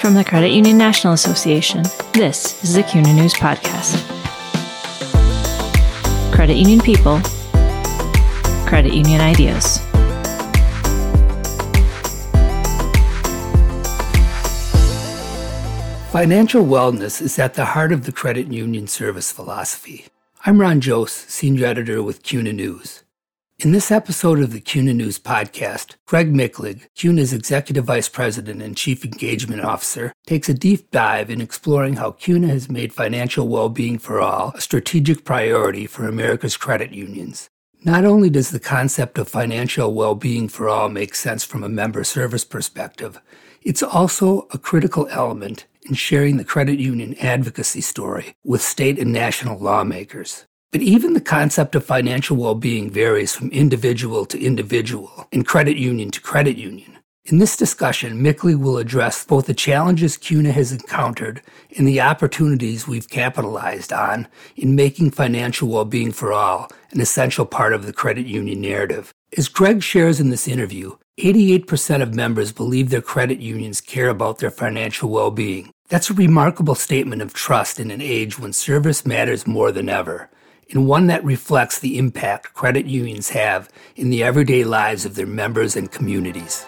From the Credit Union National Association, this is the CUNA News Podcast. Credit Union People, Credit Union Ideas. Financial wellness is at the heart of the credit union service philosophy. I'm Ron Jost, Senior Editor with CUNA News. In this episode of the CUNA News podcast, Greg Michlig, CUNA's Executive Vice President and Chief Engagement Officer, takes a deep dive in exploring how CUNA has made financial well-being for all a strategic priority for America's credit unions. Not only does the concept of financial well-being for all make sense from a member service perspective, it's also a critical element in sharing the credit union advocacy story with state and national lawmakers. But even the concept of financial well being varies from individual to individual and credit union to credit union. In this discussion, Michlig will address both the challenges CUNA has encountered and the opportunities we've capitalized on in making financial well being for all an essential part of the credit union narrative. As Greg shares in this interview, 88% of members believe their credit unions care about their financial well being. That's a remarkable statement of trust in an age when service matters more than ever and one that reflects the impact credit unions have in the everyday lives of their members and communities.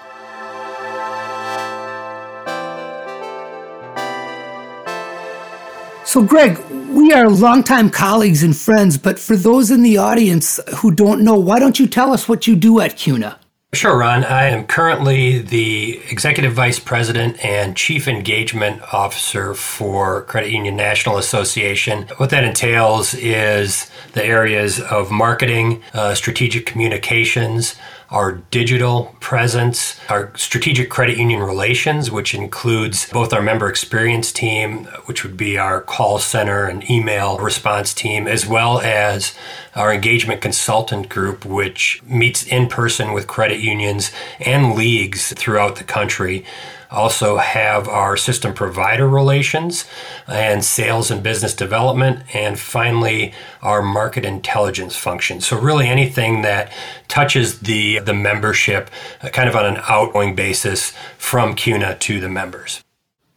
So, Greg, we are longtime colleagues and friends, but for those in the audience who don't know, why don't you tell us what you do at CUNA? Sure, Ron. I am currently the Executive Vice President and Chief Engagement Officer for Credit Union National Association. What that entails is the areas of marketing, uh, strategic communications, our digital presence, our strategic credit union relations, which includes both our member experience team, which would be our call center and email response team, as well as our engagement consultant group, which meets in person with credit unions and leagues throughout the country also have our system provider relations and sales and business development, and finally our market intelligence function. So really anything that touches the the membership uh, kind of on an outgoing basis from CUNA to the members.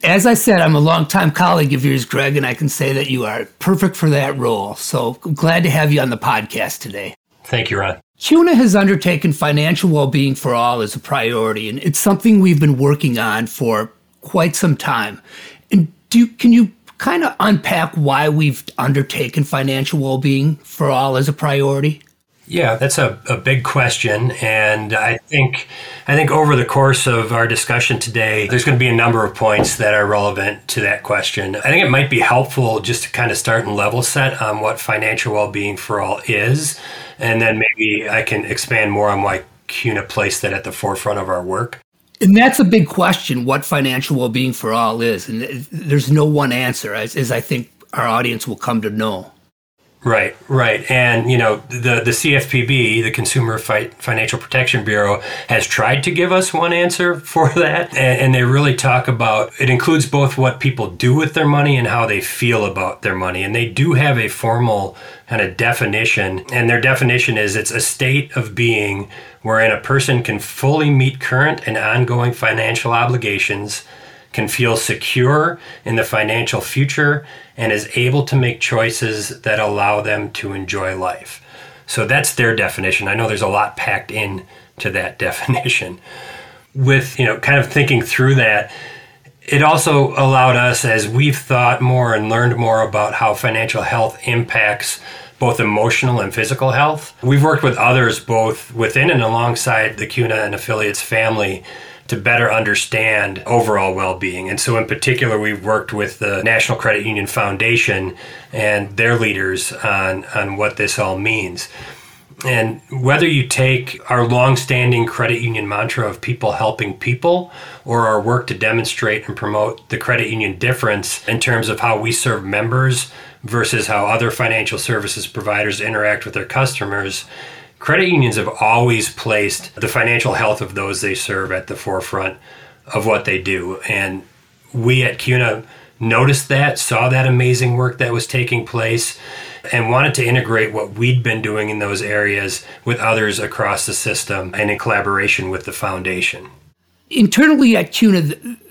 As I said, I'm a longtime colleague of yours, Greg, and I can say that you are perfect for that role. So glad to have you on the podcast today. Thank you, Ron. CUNA has undertaken financial well being for all as a priority, and it's something we've been working on for quite some time. And do can you kind of unpack why we've undertaken financial well being for all as a priority? Yeah, that's a, a big question. And I think I think over the course of our discussion today, there's going to be a number of points that are relevant to that question. I think it might be helpful just to kind of start and level set on what financial well-being for all is. And then maybe I can expand more on why CUNA placed that at the forefront of our work. And that's a big question what financial well being for all is. And there's no one answer, as, as I think our audience will come to know. Right, right, and you know the the CFPB, the Consumer Financial Protection Bureau, has tried to give us one answer for that, and, and, they really talk about it includes both what people do with their money and how they feel about their money, and they do have a formal kind of definition, and their definition is it's a state of being wherein a person can fully meet current and ongoing financial obligations can feel secure in the financial future and is able to make choices that allow them to enjoy life. So that's their definition. I know there's a lot packed in to that definition. With, you know, kind of thinking through that, it also allowed us as we've thought more and learned more about how financial health impacts both emotional and physical health. We've worked with others both within and alongside the CUNA and affiliates family to better understand overall well being. And so, in particular, we've worked with the National Credit Union Foundation and their leaders on, on what this all means. And whether you take our long-standing credit union mantra of people helping people or our work to demonstrate and promote the credit union difference in terms of how we serve members versus how other financial services providers interact with their customers, credit unions have always placed the financial health of those they serve at the forefront of what they do. And we at CUNA noticed that, saw that amazing work that was taking place, and wanted to integrate what we'd been doing in those areas with others across the system and in collaboration with the foundation. internally at CUNA,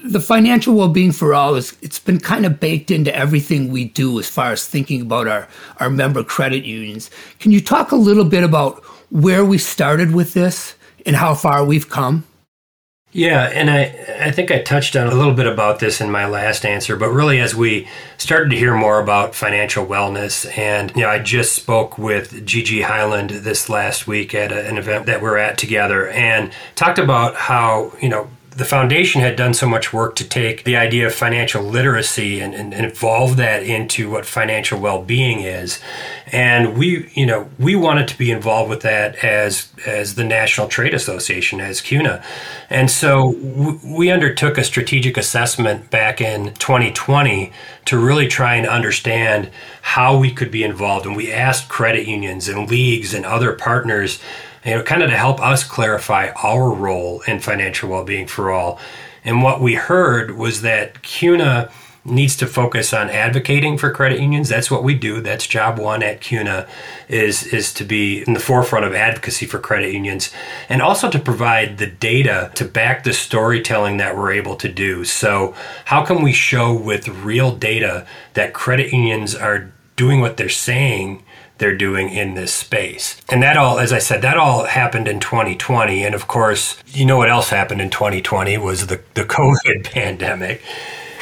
the, financial well-being for all is it's been kind of baked into everything we do as far as thinking about our, our member credit unions. Can you talk a little bit about where we started with this and how far we've come? Yeah, and I, I think I touched on a little bit about this in my last answer, but really as we started to hear more about financial wellness, and you know, I just spoke with Gigi Hyland this last week at a, an event that we're at together, and talked about how you know the foundation had done so much work to take the idea of financial literacy and, and, and, evolve that into what financial well-being is. And we you know we wanted to be involved with that as as the national trade association as cuna. And so w- we undertook a strategic assessment back in 2020 to really try and understand how we could be involved. And we asked credit unions and leagues and other partners you know, kind of to help us clarify our role in financial well-being for all. And what we heard was that CUNA needs to focus on advocating for credit unions. That's what we do. That's job one at CUNA is is to be in the forefront of advocacy for credit unions and also to provide the data to back the storytelling that we're able to do. So, how can we show with real data that credit unions are doing what they're saying they're doing in this space. And that all, as I said, that all happened in 2020. And of course, you know what else happened in 2020 was the, the COVID pandemic.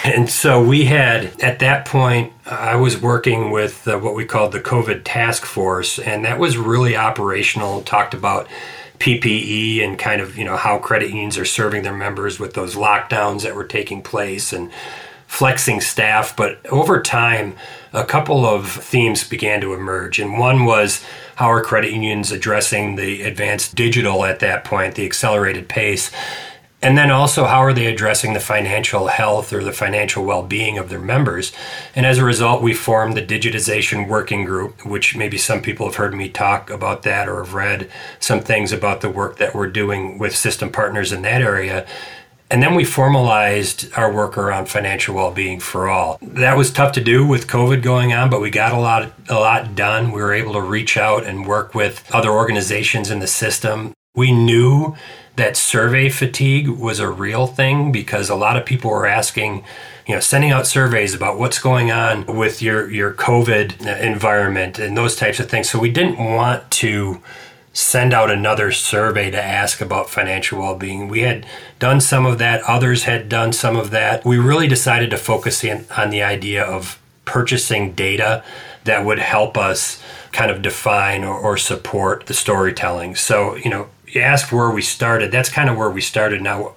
And so we had, at that point, I was working with uh, what we called the COVID task force, and that was really operational, talked about PPE and kind of, you know, how credit unions are serving their members with those lockdowns that were taking place and flexing staff. But over time, a couple of themes began to emerge. And one was how are credit unions addressing the advanced digital at that point, the accelerated pace? And then also, how are they addressing the financial health or the financial well being of their members? And as a result, we formed the Digitization Working Group, which maybe some people have heard me talk about that or have read some things about the work that we're doing with system partners in that area. And then we formalized our work around financial well-being for all. That was tough to do with COVID going on, but we got a lot a lot done. We were able to reach out and work with other organizations in the system. We knew that survey fatigue was a real thing because a lot of people were asking, you know, sending out surveys about what's going on with your your COVID environment and those types of things. So we didn't want to send out another survey to ask about financial well-being. We had done some of that, others had done some of that. We really decided to focus in on the idea of purchasing data that would help us kind of define or, or support the storytelling. So, you know, you ask where we started. That's kind of where we started. Now,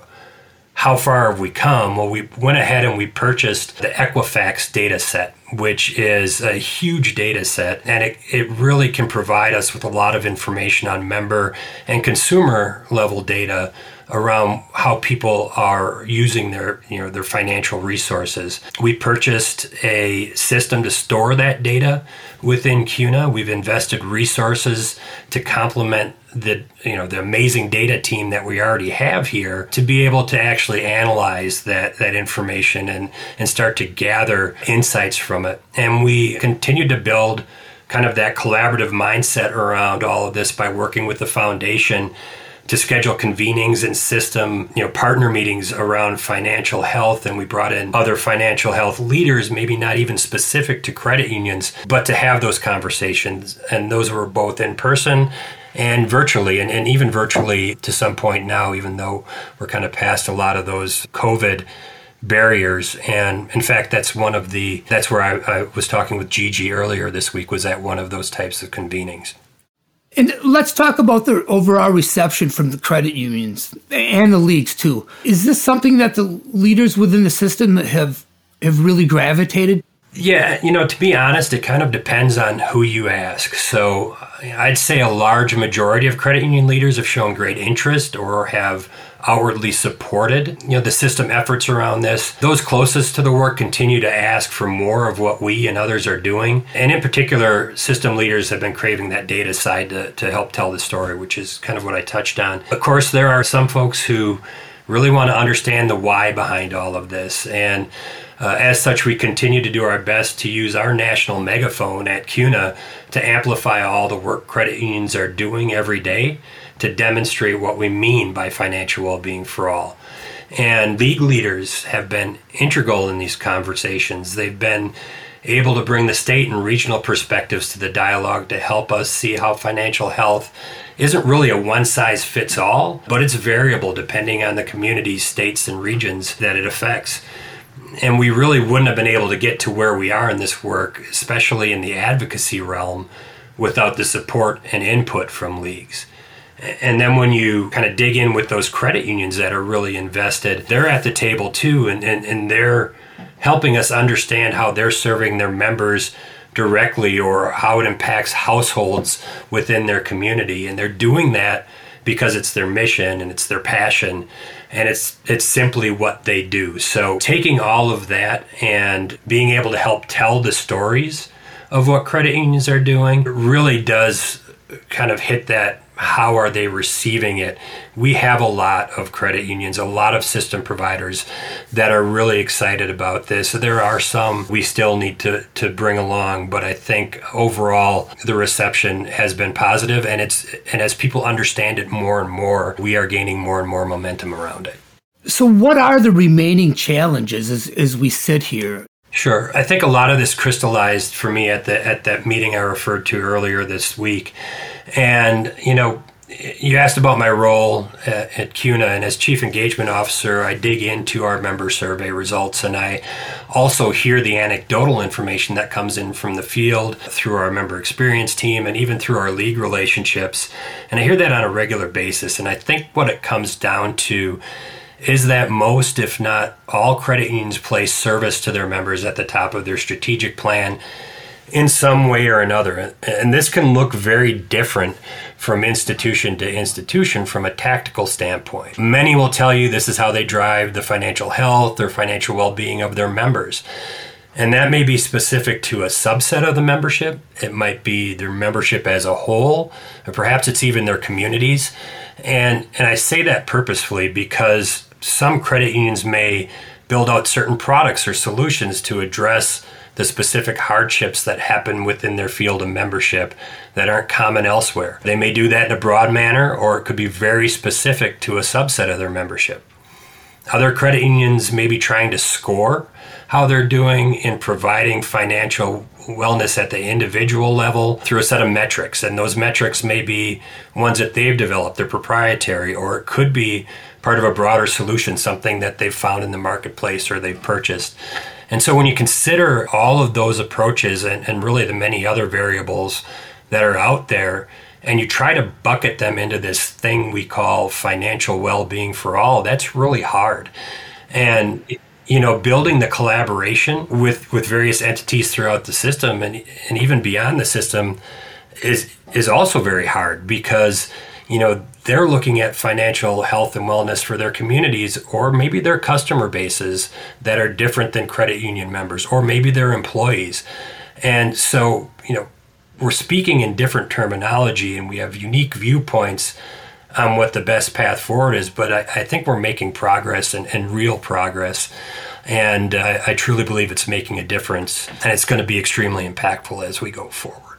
how far have we come? Well, we went ahead and we purchased the Equifax data set, which is a huge data set, and it, it really can provide us with a lot of information on member and consumer level data around how people are using their you know their financial resources. We purchased a system to store that data within CUNA. We've invested resources to complement the you know the amazing data team that we already have here to be able to actually analyze that that information and and start to gather insights from it. And we continue to build kind of that collaborative mindset around all of this by working with the foundation to schedule convenings and system, you know, partner meetings around financial health. And we brought in other financial health leaders, maybe not even specific to credit unions, but to have those conversations. And those were both in person and virtually, and, and even virtually to some point now, even though we're kind of past a lot of those COVID barriers and in fact that's one of the that's where I, I, was talking with gigi earlier this week was at one of those types of convenings and let's talk about the overall reception from the credit unions and the leagues too. Is this something that the leaders within the system have have really gravitated yeah, you know, to be honest, it kind of depends on who you ask. So uh, I'd say a large majority of credit union leaders have shown great interest or have outwardly supported you know the system efforts around this. Those closest to the work continue to ask for more of what we and others are doing. And in particular system leaders have been craving that data side to, to help tell the story which is kind of what i touched on. Of course there are some folks who really want to understand the why behind all of this. And uh, as such, we continue to do our best to use our national megaphone at CUNA to amplify all the work credit unions are doing every day to demonstrate what we mean by financial well being for all. And league leaders have been integral in these conversations. They've been able to bring the state and regional perspectives to the dialogue to help us see how financial health isn't really a one size fits all, but it's variable depending on the communities, states, and regions that it affects. And we really wouldn't have been able to get to where we are in this work, especially in the advocacy realm, without the support and input from leagues. And then when you kind of dig in with those credit unions that are really invested, they're at the table too, and, and, and they're helping us understand how they're serving their members directly or how it impacts households within their community. And they're doing that because it's their mission and it's their passion and it's it's simply what they do. So taking all of that and being able to help tell the stories of what credit unions are doing really does kind of hit that how are they receiving it? We have a lot of credit unions, a lot of system providers that are really excited about this. There are some we still need to, to bring along, but I think overall the reception has been positive and it's and as people understand it more and more, we are gaining more and more momentum around it. So what are the remaining challenges as, as we sit here? Sure. I think a lot of this crystallized for me at the at that meeting I referred to earlier this week. And, you know, you asked about my role at, at CUNA, and as Chief Engagement Officer, I dig into our member survey results and I also hear the anecdotal information that comes in from the field through our member experience team and even through our league relationships. And I hear that on a regular basis. And I think what it comes down to is that most, if not all, credit unions place service to their members at the top of their strategic plan in some way or another. And this can look very different from institution to institution from a tactical standpoint. Many will tell you this is how they drive the financial health or financial well being of their members. And that may be specific to a subset of the membership. It might be their membership as a whole, or perhaps it's even their communities. And, and I say that purposefully because some credit unions may build out certain products or solutions to address the specific hardships that happen within their field of membership that aren't common elsewhere. They may do that in a broad manner, or it could be very specific to a subset of their membership. Other credit unions may be trying to score how they're doing in providing financial wellness at the individual level through a set of metrics. And those metrics may be ones that they've developed, they're proprietary, or it could be part of a broader solution, something that they've found in the marketplace or they've purchased. And so when you consider all of those approaches and, and really the many other variables that are out there, and you try to bucket them into this thing we call financial well-being for all that's really hard and you know building the collaboration with with various entities throughout the system and and even beyond the system is is also very hard because you know they're looking at financial health and wellness for their communities or maybe their customer bases that are different than credit union members or maybe their employees. And so you know we're speaking in different terminology and we have unique viewpoints on what the best path forward is but i, I think we're making progress and, and real progress and uh, I truly believe it's making a difference and it's going to be extremely impactful as we go forward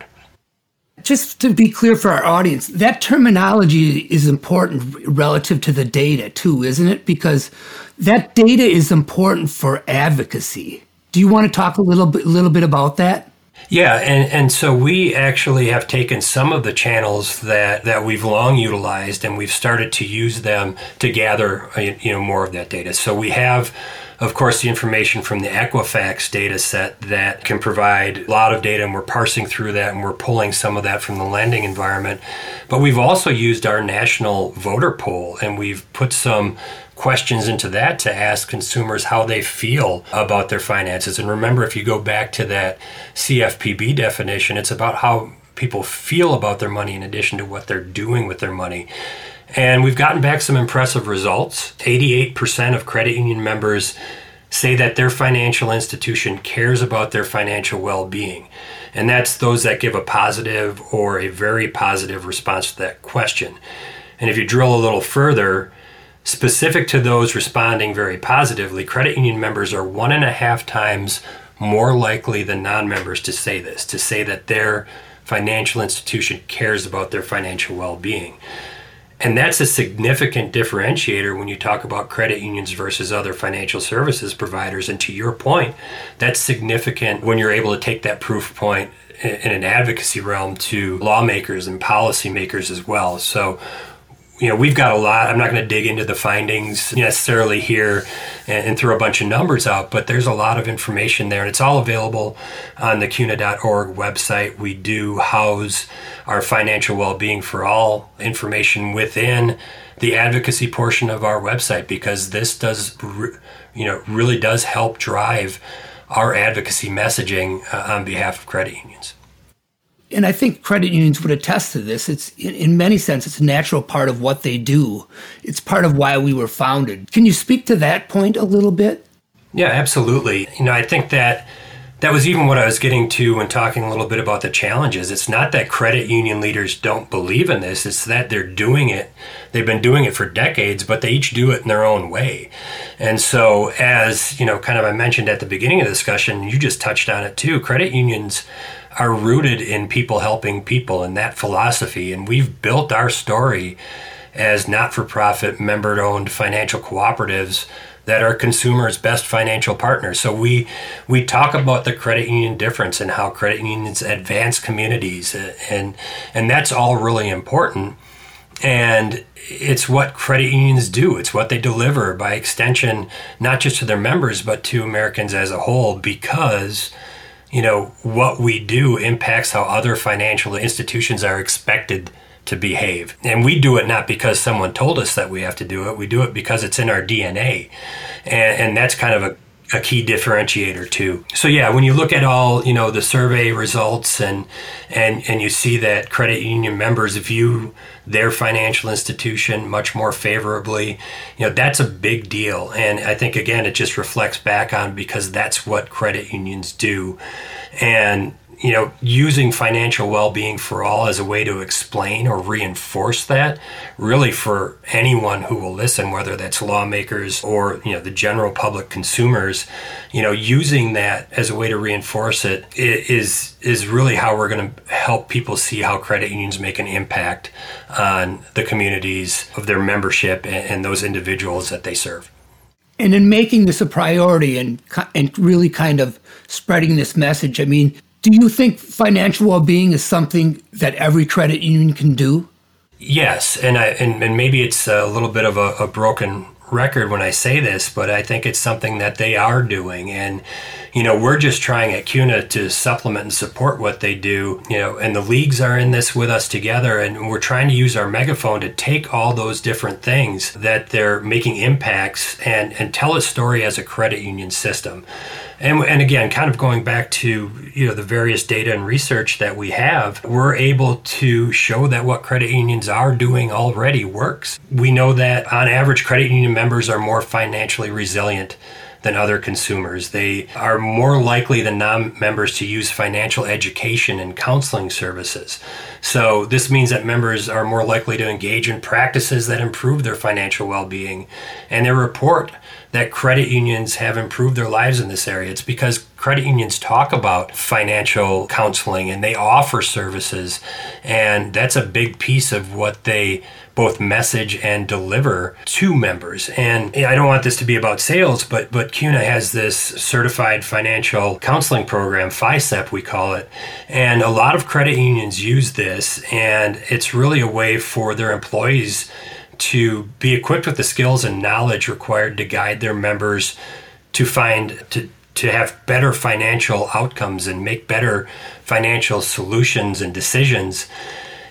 just to be clear for our audience, that terminology is important relative to the data too, isn't it? Because that data is important for advocacy. Do you want to talk a little bit, little bit about that? Yeah, and, and so we actually have taken some of the channels that, that we've long utilized and we've started to use them to gather uh, you know more of that data. So we have of course, the information from the Equifax data set that can provide a lot of data, and we're parsing through that and we're pulling some of that from the lending environment. But we've also used our national voter poll and we've put some questions into that to ask consumers how they feel about their finances. And remember, if you go back to that CFPB definition, it's about how people feel about their money in addition to what they're doing with their money. And we've gotten back some impressive results. 88% of credit union members say that their financial institution cares about their financial well being. And that's those that give a positive or a very positive response to that question. And if you drill a little further, specific to those responding very positively, credit union members are one and a half times more likely than non members to say this, to say that their financial institution cares about their financial well being. And that's a significant differentiator when you talk about credit unions versus other financial services providers. And to your point, that's significant when you're able to take that proof point in an advocacy realm to lawmakers and policymakers as well. So you know, we've got a lot. I'm not going to dig into the findings necessarily here and, and, throw a bunch of numbers out, but there's a lot of information there, and it's all available on the CUNA.org website. We do house our financial well-being for all information within the advocacy portion of our website because this does, you know, really does help drive our advocacy messaging uh, on behalf of credit unions and I think credit unions would attest to this. It's in many sense, it's a natural part of what they do. It's part of why we were founded. Can you speak to that point a little bit? Yeah, absolutely. You know, I think that that was even what I was getting to when talking a little bit about the challenges. It's not that credit union leaders don't believe in this, it's that they're doing it. They've been doing it for decades, but they each do it in their own way. And so, as you know, kind of I mentioned at the beginning of the discussion, you just touched on it too. Credit unions are rooted in people helping people and that philosophy. And we've built our story as not for profit, member owned financial cooperatives that are consumers' best financial partners. So we we talk about the credit union difference and how credit unions advance communities uh, and and that's all really important. And it's what credit unions do. It's what they deliver by extension, not just to their members, but to Americans as a whole, because you know, what we do impacts how other financial institutions are expected to behave. And we do it not because someone told us that we have to do it, we do it because it's in our DNA. And, and that's kind of a a key differentiator too. So yeah, when you look at all you know the survey results and and and you see that credit union members view their financial institution much more favorably, you know that's a big deal. And I think again it just reflects back on because that's what credit unions do, and you know, using financial well being for all as a way to explain or reinforce that, really for anyone who will listen, whether that's lawmakers or, you know, the general public consumers, you know, using that as a way to reinforce it is is really how we're going to help people see how credit unions make an impact on the communities of their membership and, those individuals that they serve. And in making this a priority and and really kind of spreading this message, I mean, do you think financial well-being is something that every credit union can do? Yes, and I and, and maybe it's a little bit of a, a broken record when I say this, but I think it's something that they are doing. And, you know, we're just trying at CUNA to supplement and support what they do, you know, and the leagues are in this with us together. And we're trying to use our megaphone to take all those different things that they're making impacts and, and tell a story as a credit union system. And, and again, kind of going back to you know the various data and research that we have, we're able to show that what credit unions are doing already works. We know that on average, credit union members are more financially resilient than other consumers. They are more likely than non members to use financial education and counseling services. So, this means that members are more likely to engage in practices that improve their financial well being. And they report that credit unions have improved their lives in this area. It's because credit unions talk about financial counseling and they offer services. And that's a big piece of what they both message and deliver to members. And I don't want this to be about sales, but but CUNA has this certified financial counseling program, FICEP we call it, and a lot of credit unions use this, and it's really a way for their employees to be equipped with the skills and knowledge required to guide their members to find to to have better financial outcomes and make better financial solutions and decisions.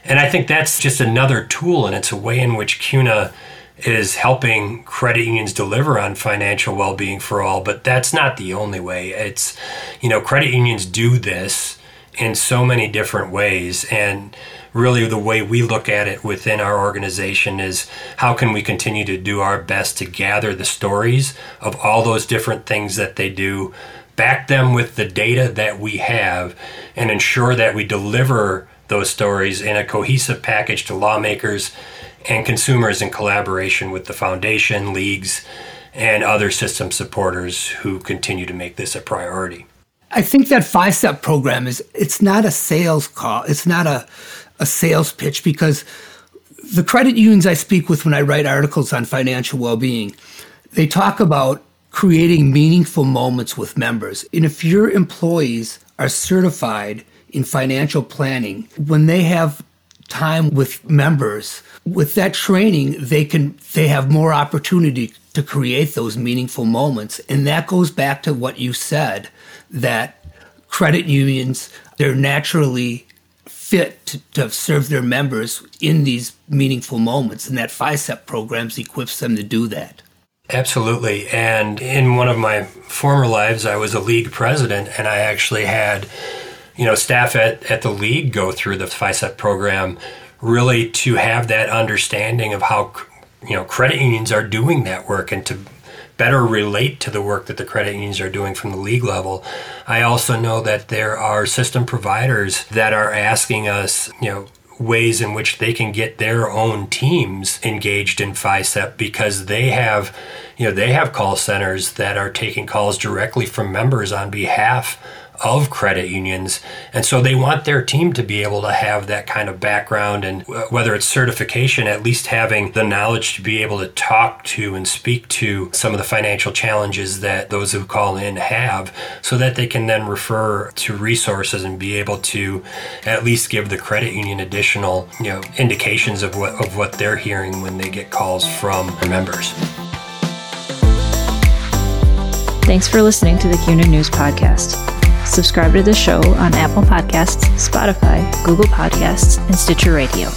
And I think that's just another tool, and it's a way in which CUNA is helping credit unions deliver on financial well-being for all but that's not the only way. It's you know credit unions do this in so many different ways and really the way we look at it within our organization is how can we continue to do our best to gather the stories of all those different things that they do, back them with the data that we have, and ensure that we deliver those stories in a cohesive package to lawmakers and consumers in collaboration with the foundation, leagues, and other system supporters who continue to make this a priority. I think that five step program is it's not a sales call. It's not a a sales pitch because the credit unions I speak with when I write articles on financial well being, they talk about creating meaningful moments with members. And if your employees are certified in financial planning, when they have time with members, with that training, they can they have more opportunity to create those meaningful moments. And that goes back to what you said that credit unions, they're naturally fit to, to, serve their members in these meaningful moments. And that FiCEP programs equips them to do that. Absolutely. And in one of my former lives, I was a league president, and I actually had, you know, staff at, at the league go through the FiCEP program really to have that understanding of how, you know, credit unions are doing that work and to better relate to the work that the credit unions are doing from the league level. I also know that there are system providers that are asking us, you know, ways in which they can get their own teams engaged in FiCEP because they have, you know, they have call centers that are taking calls directly from members on behalf of credit unions. And so they want their team to be able to have that kind of background and uh, whether it's certification, at least having the knowledge to be able to talk to and speak to some of the financial challenges that those who call in have so that they can then refer to resources and be able to at least give the credit union additional, you know, indications of what of what they're hearing when they get calls from members. Thanks for listening to the CUNA News Podcast. Subscribe to the show on Apple Podcasts, Spotify, Google Podcasts, and Stitcher Radio.